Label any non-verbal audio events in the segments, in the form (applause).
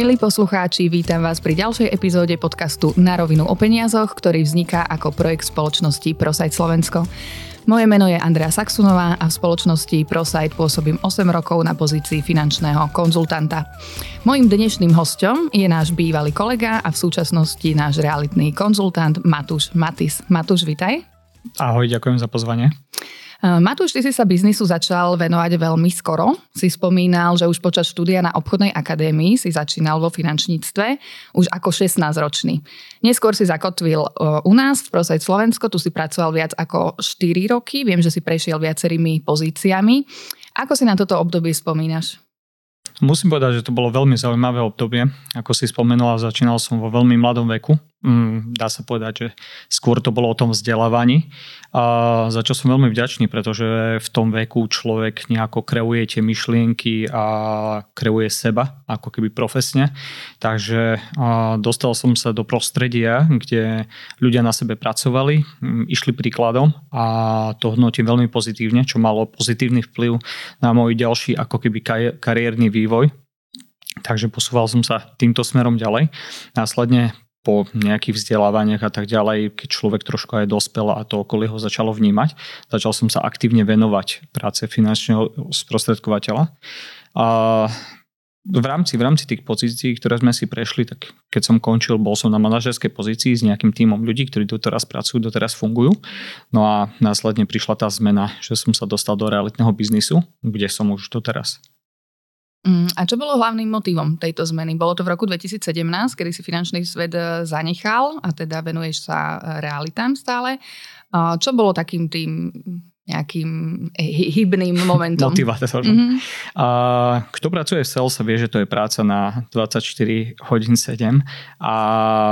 Milí poslucháči, vítam vás pri ďalšej epizóde podcastu Na rovinu o peniazoch, ktorý vzniká ako projekt spoločnosti ProSite Slovensko. Moje meno je Andrea Saxunová a v spoločnosti ProSite pôsobím 8 rokov na pozícii finančného konzultanta. Mojím dnešným hostom je náš bývalý kolega a v súčasnosti náš realitný konzultant Matúš Matis. Matúš, vitaj. Ahoj, ďakujem za pozvanie. Eh, Matúš, ty si sa biznisu začal venovať veľmi skoro. Si spomínal, že už počas štúdia na obchodnej akadémii si začínal vo finančníctve už ako 16-ročný. Neskôr si zakotvil eh, u nás v Prosajt Slovensko, tu si pracoval viac ako 4 roky, viem, že si prešiel viacerými pozíciami. Ako si na toto obdobie spomínaš? Musím povedať, že to bolo veľmi zaujímavé obdobie. Ako si spomenula, začínal som vo veľmi mladom veku. Mm, dá sa povedať, že skôr to bolo o tom vzdelávaní, a za čo som veľmi vďačný, pretože v tom veku človek nejako kreuje tie myšlienky a kreuje seba, ako keby profesne. Takže dostal som sa do prostredia, kde ľudia na sebe pracovali, mm, išli príkladom a to hodnotím veľmi pozitívne, čo malo pozitívny vplyv na môj ďalší ako keby kariérny vývoj. Takže posúval som sa týmto smerom ďalej. Následne po nejakých vzdelávaniach a tak ďalej, keď človek trošku aj dospel a to okolie ho začalo vnímať, začal som sa aktívne venovať práce finančného sprostredkovateľa. A v rámci, v rámci tých pozícií, ktoré sme si prešli, tak keď som končil, bol som na manažerskej pozícii s nejakým tímom ľudí, ktorí doteraz pracujú, doteraz fungujú. No a následne prišla tá zmena, že som sa dostal do realitného biznisu, kde som už doteraz. Mm, a čo bolo hlavným motivom tejto zmeny? Bolo to v roku 2017, kedy si finančný svet e, zanechal a teda venuješ sa e, realitám stále. Čo bolo takým tým nejakým hybným (laughs) momentom. Motivátor. Mm-hmm. A kto pracuje v sales, vie, že to je práca na 24 hodín 7 a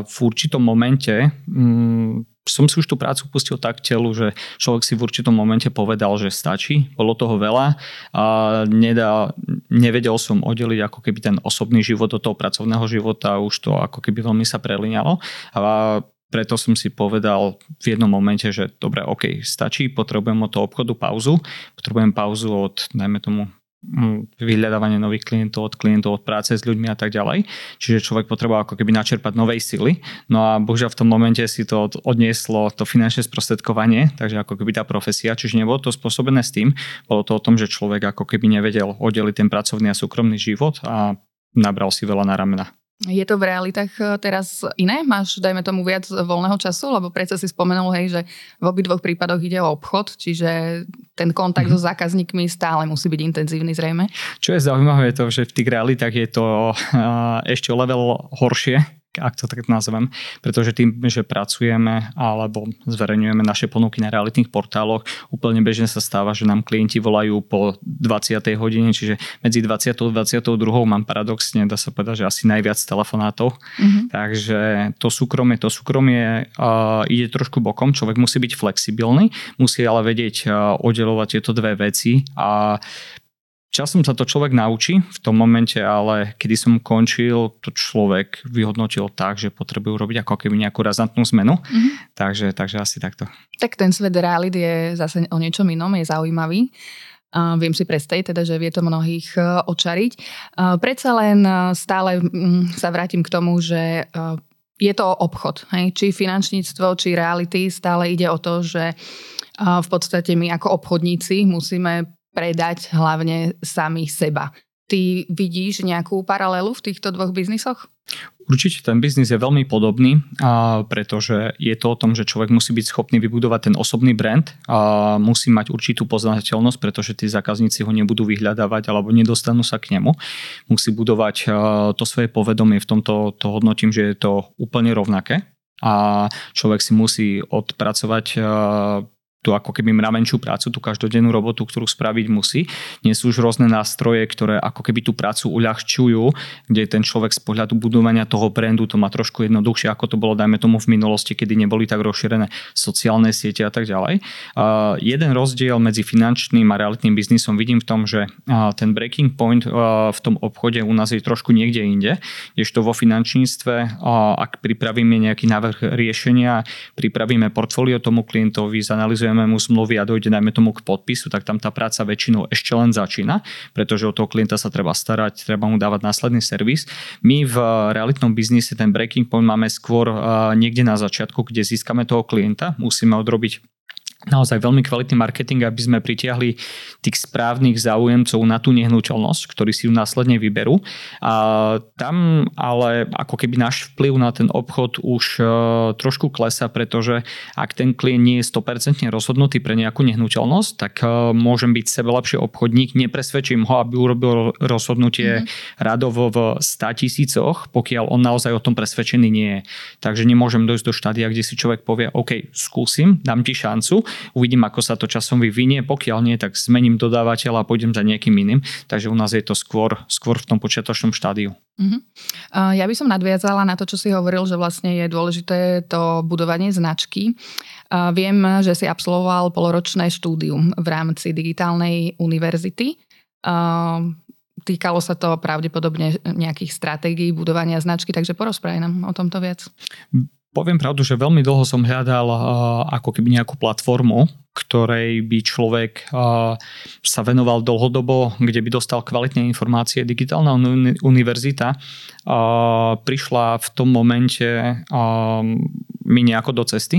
v určitom momente mm, som si už tú prácu pustil tak telu, že človek si v určitom momente povedal, že stačí, bolo toho veľa a nedá, nevedel som oddeliť ako keby ten osobný život od toho pracovného života, už to ako keby veľmi sa preliňalo a preto som si povedal v jednom momente, že dobre, OK, stačí, potrebujem od toho obchodu pauzu, potrebujem pauzu od, najmä tomu, vyhľadávanie nových klientov od klientov, od práce s ľuďmi a tak ďalej. Čiže človek potreboval ako keby načerpať novej sily. No a bohužiaľ v tom momente si to odnieslo to finančné sprostredkovanie, takže ako keby tá profesia, čiže nebolo to spôsobené s tým, bolo to o tom, že človek ako keby nevedel oddeliť ten pracovný a súkromný život a nabral si veľa na ramena. Je to v realitách e, teraz iné? Máš, dajme tomu, viac voľného času? Lebo predsa si spomenul, hej, že v obidvoch prípadoch ide o obchod, čiže ten kontakt mm-hmm. so zákazníkmi stále musí byť intenzívny zrejme. Čo je zaujímavé je to, že v tých realitách je to uh, ešte o level horšie, ak to tak nazvem, pretože tým, že pracujeme alebo zverejňujeme naše ponuky na realitných portáloch, úplne bežne sa stáva, že nám klienti volajú po 20. hodine, čiže medzi 20. a 22. mám paradoxne, dá sa povedať, že asi najviac telefonátov. Mm-hmm. Takže to súkromie, to súkromie uh, ide trošku bokom, človek musí byť flexibilný, musí ale vedieť uh, oddelovať tieto dve veci a Časom sa to človek naučí, v tom momente ale, kedy som končil, to človek vyhodnotil tak, že potrebujú robiť ako keby nejakú razantnú zmenu. Mm-hmm. Takže, takže asi takto. Tak ten svet realit je zase o niečom inom, je zaujímavý. Uh, viem si predstaviť, teda, že vie to mnohých uh, očariť. Uh, predsa len uh, stále um, sa vrátim k tomu, že je to obchod. Hej? Či finančníctvo, či reality, stále ide o to, že v podstate my ako obchodníci musíme predať hlavne sami seba. Ty vidíš nejakú paralelu v týchto dvoch biznisoch? Určite ten biznis je veľmi podobný, pretože je to o tom, že človek musí byť schopný vybudovať ten osobný brand a musí mať určitú poznateľnosť, pretože tí zákazníci ho nebudú vyhľadávať alebo nedostanú sa k nemu. Musí budovať to svoje povedomie, v tomto to hodnotím, že je to úplne rovnaké a človek si musí odpracovať tú ako keby mravenčú prácu, tú každodennú robotu, ktorú spraviť musí. Nie sú už rôzne nástroje, ktoré ako keby tú prácu uľahčujú, kde ten človek z pohľadu budovania toho brandu to má trošku jednoduchšie, ako to bolo, dajme tomu v minulosti, kedy neboli tak rozšírené sociálne siete a tak ďalej. Uh, jeden rozdiel medzi finančným a realitným biznisom vidím v tom, že uh, ten breaking point uh, v tom obchode u nás je trošku niekde inde, to vo finančníctve, uh, ak pripravíme nejaký návrh riešenia, pripravíme portfólio tomu klientovi, zanalizujeme uzavrieme mu zmluvy a dojde najmä tomu k podpisu, tak tam tá práca väčšinou ešte len začína, pretože o toho klienta sa treba starať, treba mu dávať následný servis. My v realitnom biznise ten breaking point máme skôr niekde na začiatku, kde získame toho klienta, musíme odrobiť naozaj veľmi kvalitný marketing, aby sme pritiahli tých správnych záujemcov na tú nehnuteľnosť, ktorí si ju následne vyberú. A tam ale ako keby náš vplyv na ten obchod už uh, trošku klesa, pretože ak ten klient nie je 100% rozhodnutý pre nejakú nehnuteľnosť, tak uh, môžem byť sebe lepší obchodník, nepresvedčím ho, aby urobil rozhodnutie mm-hmm. radovo v 100 tisícoch, pokiaľ on naozaj o tom presvedčený nie je. Takže nemôžem dojsť do štádia, kde si človek povie, OK, skúsim, dám ti šancu, Uvidím, ako sa to časom vyvinie. Pokiaľ nie, tak zmením dodávateľa a pôjdem za nejakým iným. Takže u nás je to skôr, skôr v tom počiatočnom štádiu. Uh-huh. Ja by som nadviazala na to, čo si hovoril, že vlastne je dôležité to budovanie značky. Viem, že si absolvoval poloročné štúdium v rámci digitálnej univerzity. Týkalo sa to pravdepodobne nejakých stratégií budovania značky, takže porozprávaj nám o tomto viac. Poviem pravdu, že veľmi dlho som hľadal uh, ako keby nejakú platformu, ktorej by človek sa venoval dlhodobo, kde by dostal kvalitné informácie. Digitálna univerzita prišla v tom momente mi nejako do cesty,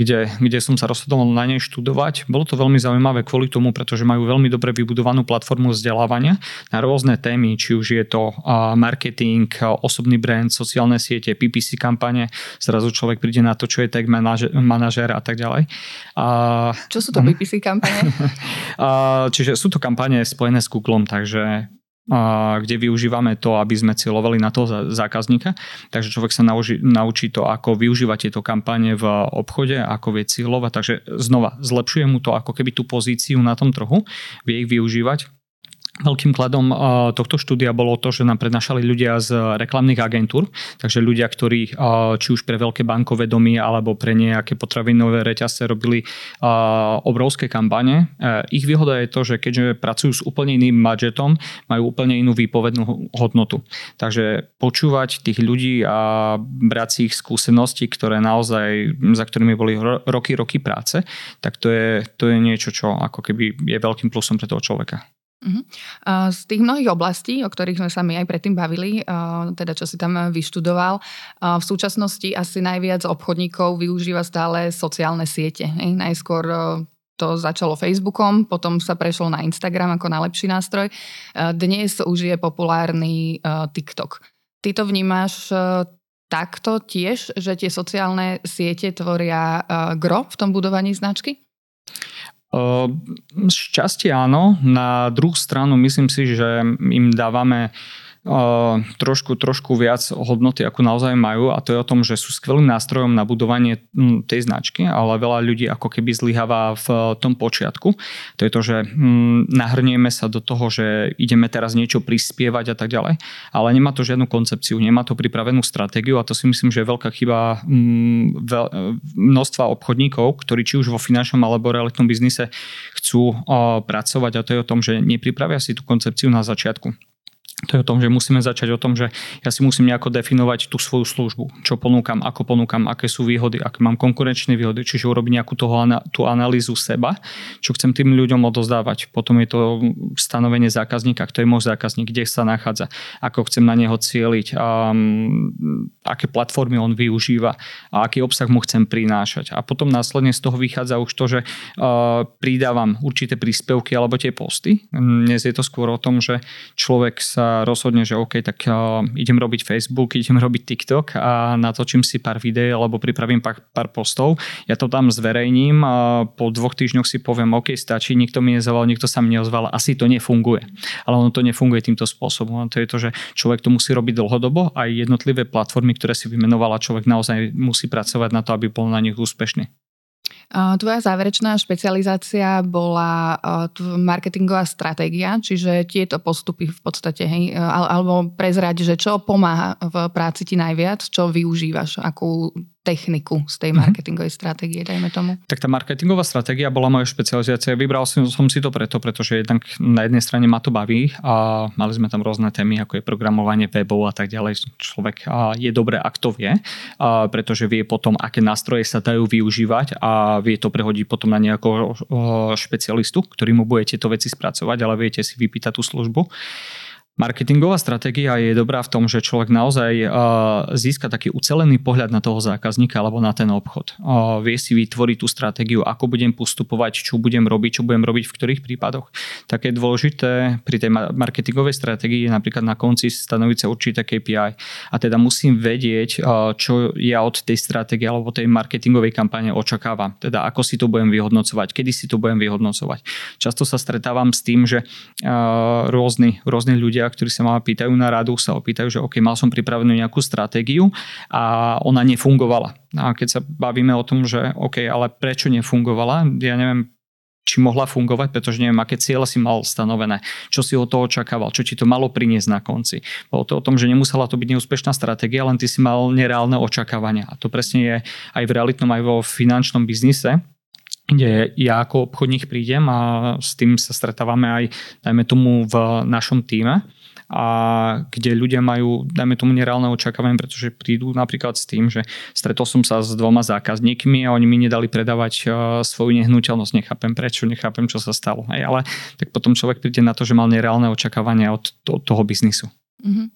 kde, kde som sa rozhodoval na nej študovať. Bolo to veľmi zaujímavé kvôli tomu, pretože majú veľmi dobre vybudovanú platformu vzdelávania na rôzne témy, či už je to marketing, osobný brand, sociálne siete, PPC kampane. Zrazu človek príde na to, čo je tag manažer a tak ďalej. A, čo sú to PPC kampane? (laughs) čiže sú to kampane spojené s Googlem, takže kde využívame to, aby sme cieľovali na toho zákazníka. Takže človek sa naučí, naučí to, ako využívať tieto kampane v obchode, ako vie cieľovať. Takže znova, zlepšuje mu to ako keby tú pozíciu na tom trhu, vie ich využívať Veľkým kladom tohto štúdia bolo to, že nám prednášali ľudia z reklamných agentúr, takže ľudia, ktorí či už pre veľké bankové domy alebo pre nejaké potravinové reťazce robili obrovské kampane. E, ich výhoda je to, že keďže pracujú s úplne iným budžetom, majú úplne inú výpovednú hodnotu. Takže počúvať tých ľudí a brať si ich skúsenosti, ktoré naozaj, za ktorými boli roky, roky práce, tak to je, to je niečo, čo ako keby je veľkým plusom pre toho človeka. Uh-huh. Z tých mnohých oblastí, o ktorých sme sa my aj predtým bavili, teda čo si tam vyštudoval, v súčasnosti asi najviac obchodníkov využíva stále sociálne siete. Najskôr to začalo Facebookom, potom sa prešlo na Instagram ako najlepší nástroj. Dnes už je populárny TikTok. Ty to vnímaš takto tiež, že tie sociálne siete tvoria gro v tom budovaní značky? Šťastie áno, na druhú stranu myslím si, že im dávame trošku, trošku viac hodnoty, ako naozaj majú a to je o tom, že sú skvelým nástrojom na budovanie tej značky, ale veľa ľudí ako keby zlyháva v tom počiatku. To je to, že nahrnieme sa do toho, že ideme teraz niečo prispievať a tak ďalej, ale nemá to žiadnu koncepciu, nemá to pripravenú stratégiu a to si myslím, že je veľká chyba množstva obchodníkov, ktorí či už vo finančnom alebo realitnom biznise chcú pracovať a to je o tom, že nepripravia si tú koncepciu na začiatku. To je o tom, že musíme začať o tom, že ja si musím nejako definovať tú svoju službu. Čo ponúkam, ako ponúkam, aké sú výhody, aké mám konkurenčné výhody, čiže urobiť nejakú toho, tú analýzu seba, čo chcem tým ľuďom odozdávať. Potom je to stanovenie zákazníka, kto je môj zákazník, kde sa nachádza, ako chcem na neho cieliť, um, aké platformy on využíva a aký obsah mu chcem prinášať. A potom následne z toho vychádza už to, že uh, pridávam určité príspevky alebo tie posty. Dnes je to skôr o tom, že človek sa rozhodne, že OK, tak uh, idem robiť Facebook, idem (laughs) robiť TikTok a natočím si pár videí alebo pripravím pár, postov. Ja to tam zverejním a po dvoch týždňoch si poviem, OK, stačí, nikto mi nezaval, nikto sa mi neozval, asi to nefunguje. Ale ono to nefunguje týmto spôsobom. To je to, že človek to musí robiť dlhodobo a jednotlivé platformy, ktoré si vymenovala, človek naozaj musí pracovať na to, aby bol na nich úspešný. Tvoja záverečná špecializácia bola marketingová stratégia, čiže tieto postupy v podstate, hej, alebo prezrať, že čo pomáha v práci ti najviac, čo využívaš, akú techniku z tej mhm. marketingovej stratégie, dajme tomu? Tak tá marketingová stratégia bola moja špecializácia. Vybral som, som si to preto, pretože jednak na jednej strane ma to baví a mali sme tam rôzne témy, ako je programovanie webov a tak ďalej. Človek je dobré, ak to vie, pretože vie potom, aké nástroje sa dajú využívať a vie to prehodiť potom na nejakého špecialistu, ktorý mu bude tieto veci spracovať, ale viete si vypýtať tú službu. Marketingová stratégia je dobrá v tom, že človek naozaj získa taký ucelený pohľad na toho zákazníka alebo na ten obchod. Vie si vytvoriť tú stratégiu, ako budem postupovať, čo budem robiť, čo budem robiť v ktorých prípadoch. Také dôležité pri tej marketingovej stratégii je napríklad na konci stanoviť sa určité KPI. A teda musím vedieť, čo ja od tej stratégie alebo tej marketingovej kampane očakávam. Teda ako si to budem vyhodnocovať, kedy si to budem vyhodnocovať. Často sa stretávam s tým, že rôzni, rôzni ľudia ktorí sa ma pýtajú na radu, sa opýtajú, že OK, mal som pripravenú nejakú stratégiu a ona nefungovala. A keď sa bavíme o tom, že OK, ale prečo nefungovala, ja neviem, či mohla fungovať, pretože neviem, aké cieľe si mal stanovené, čo si od toho očakával, čo ti to malo priniesť na konci. Bolo to o tom, že nemusela to byť neúspešná stratégia, len ty si mal nereálne očakávania. A to presne je aj v realitnom, aj vo finančnom biznise, kde ja ako obchodník prídem a s tým sa stretávame aj, dajme tomu, v našom týme a kde ľudia majú, dajme tomu, nereálne očakávanie, pretože prídu napríklad s tým, že stretol som sa s dvoma zákazníkmi a oni mi nedali predávať uh, svoju nehnuteľnosť. Nechápem prečo, nechápem, čo sa stalo. Hej, ale tak potom človek príde na to, že mal nereálne očakávania od to, toho biznisu. Uh-huh.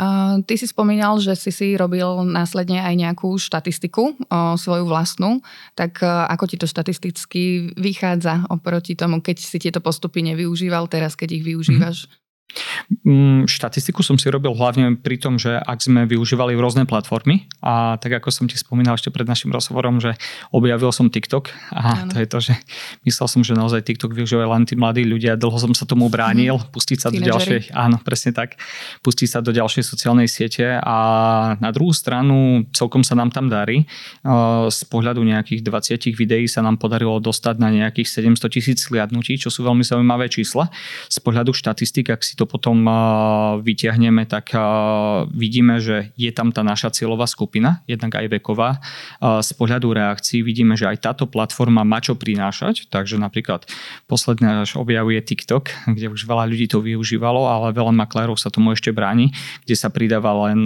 Uh, ty si spomínal, že si si robil následne aj nejakú štatistiku, uh, svoju vlastnú, tak uh, ako ti to štatisticky vychádza oproti tomu, keď si tieto postupy nevyužíval, teraz keď ich využívaš? Uh-huh. Mm, štatistiku som si robil hlavne pri tom, že ak sme využívali rôzne platformy a tak ako som ti spomínal ešte pred našim rozhovorom, že objavil som TikTok a ano. to je to, že myslel som, že naozaj TikTok využívajú len tí mladí ľudia, dlho som sa tomu bránil, mm. pustiť sa Teenagery. do ďalšej, áno, presne tak, pustiť sa do ďalšej sociálnej siete a na druhú stranu celkom sa nám tam darí. Z pohľadu nejakých 20 videí sa nám podarilo dostať na nejakých 700 tisíc sliadnutí, čo sú veľmi zaujímavé čísla. Z pohľadu štatistik, ak si to to potom vyťahneme, tak vidíme, že je tam tá naša cieľová skupina, jednak aj veková. Z pohľadu reakcií vidíme, že aj táto platforma má čo prinášať, takže napríklad posledné až objavuje TikTok, kde už veľa ľudí to využívalo, ale veľa maklérov sa tomu ešte bráni, kde sa pridáva len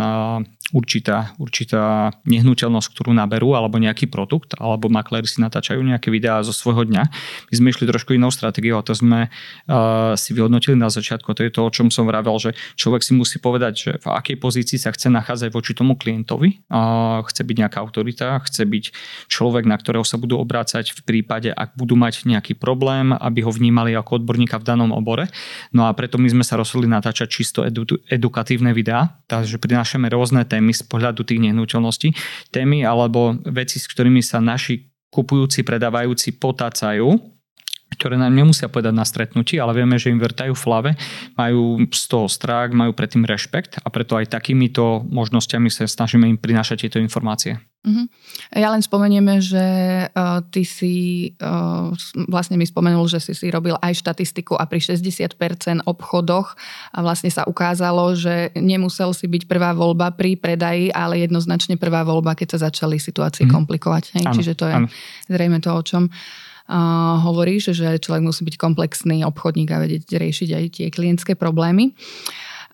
určitá, určitá nehnuteľnosť, ktorú naberú, alebo nejaký produkt, alebo makléri si natáčajú nejaké videá zo svojho dňa. My sme išli trošku inou stratégiou a to sme uh, si vyhodnotili na začiatku. To je to, o čom som vravel, že človek si musí povedať, že v akej pozícii sa chce nachádzať voči tomu klientovi. Uh, chce byť nejaká autorita, chce byť človek, na ktorého sa budú obrácať v prípade, ak budú mať nejaký problém, aby ho vnímali ako odborníka v danom obore. No a preto my sme sa rozhodli natáčať čisto edu- edukatívne videá, takže prinášame rôzne témy z pohľadu tých nehnuteľností, témy alebo veci, s ktorými sa naši kupujúci, predávajúci potácajú ktoré nám nemusia povedať na stretnutí, ale vieme, že im vrtajú v hlave, majú z toho strach, majú predtým rešpekt a preto aj takýmito možnosťami sa snažíme im prinášať tieto informácie. Uh-huh. Ja len spomenieme, že uh, ty si uh, vlastne mi spomenul, že si si robil aj štatistiku a pri 60% obchodoch a vlastne sa ukázalo, že nemusel si byť prvá voľba pri predaji, ale jednoznačne prvá voľba, keď sa začali situácie uh-huh. komplikovať. Hej? Ano, Čiže to je ano. zrejme to, o čom uh, hovoríš, že človek musí byť komplexný obchodník a vedieť riešiť aj tie klientské problémy.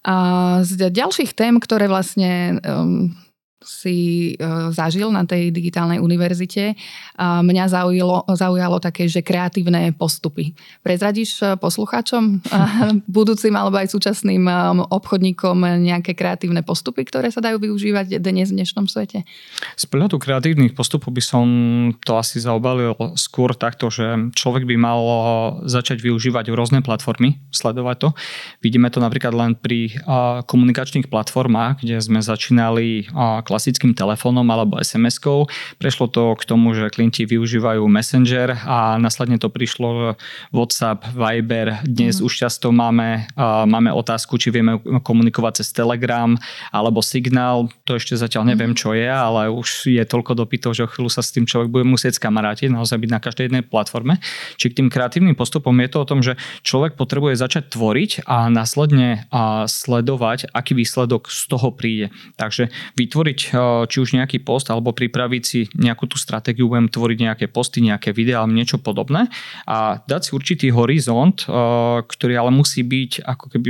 A z ďalších tém, ktoré vlastne um, si e, zažil na tej digitálnej univerzite, mňa zaujalo, zaujalo také, že kreatívne postupy. Prezradíš e, poslucháčom, (laughs) budúcim alebo aj súčasným e, obchodníkom nejaké kreatívne postupy, ktoré sa dajú využívať dnes v dnešnom svete? Z pohľadu kreatívnych postupov by som to asi zaobalil skôr takto, že človek by mal začať využívať rôzne platformy, sledovať to. Vidíme to napríklad len pri komunikačných platformách, kde sme začínali klasickým telefónom alebo SMS-kou. Prešlo to k tomu, že klienti využívajú Messenger a následne to prišlo WhatsApp, Viber. Dnes mm. už často máme, máme otázku, či vieme komunikovať cez Telegram alebo Signál. To ešte zatiaľ neviem, mhm. čo je, ale už je toľko dopytov, že o chvíľu sa s tým človek bude musieť skamarátiť, naozaj byť na každej jednej platforme. Či k tým kreatívnym postupom je to o tom, že človek potrebuje začať tvoriť a následne sledovať, aký výsledok z toho príde. Takže vytvoriť či už nejaký post alebo pripraviť si nejakú tú stratégiu, budem tvoriť nejaké posty, nejaké videá, niečo podobné a dať si určitý horizont, ktorý ale musí byť ako keby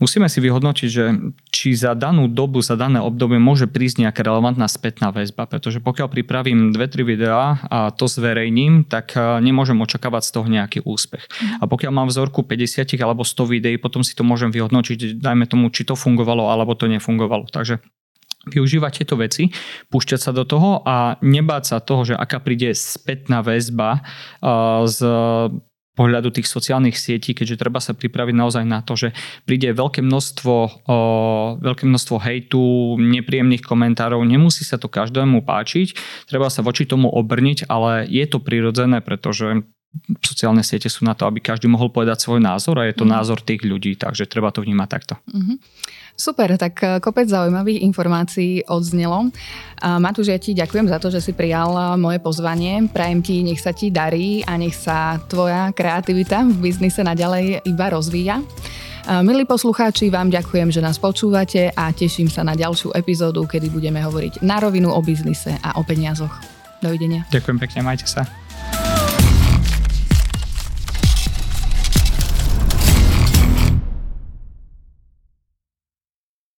musíme si vyhodnotiť, že či za danú dobu, za dané obdobie môže prísť nejaká relevantná spätná väzba, pretože pokiaľ pripravím 2-3 videá a to zverejním, tak e, nemôžem očakávať z toho nejaký úspech. A pokiaľ mám vzorku 50 alebo 100 videí, potom si to môžem vyhodnotiť, dajme tomu, či to fungovalo alebo to nefungovalo. Takže využívať tieto veci, púšťať sa do toho a nebáť sa toho, že aká príde spätná väzba uh, z pohľadu tých sociálnych sietí, keďže treba sa pripraviť naozaj na to, že príde veľké množstvo, o, veľké množstvo hejtu, nepríjemných komentárov, nemusí sa to každému páčiť, treba sa voči tomu obrniť, ale je to prirodzené, pretože sociálne siete sú na to, aby každý mohol povedať svoj názor a je to mm. názor tých ľudí, takže treba to vnímať takto. Mm-hmm. Super, tak eh, kopec zaujímavých informácií odznelo. Matúš, ja ti ďakujem za to, že si prijal eh, moje pozvanie. Prajem ti, nech sa ti darí a nech sa tvoja kreativita v biznise naďalej iba rozvíja. Milí poslucháči, vám ďakujem, že nás počúvate a teším sa na ďalšiu epizódu, kedy budeme hovoriť na rovinu o biznise a o peniazoch. Dovidenia. Ďakujem pekne, majte sa.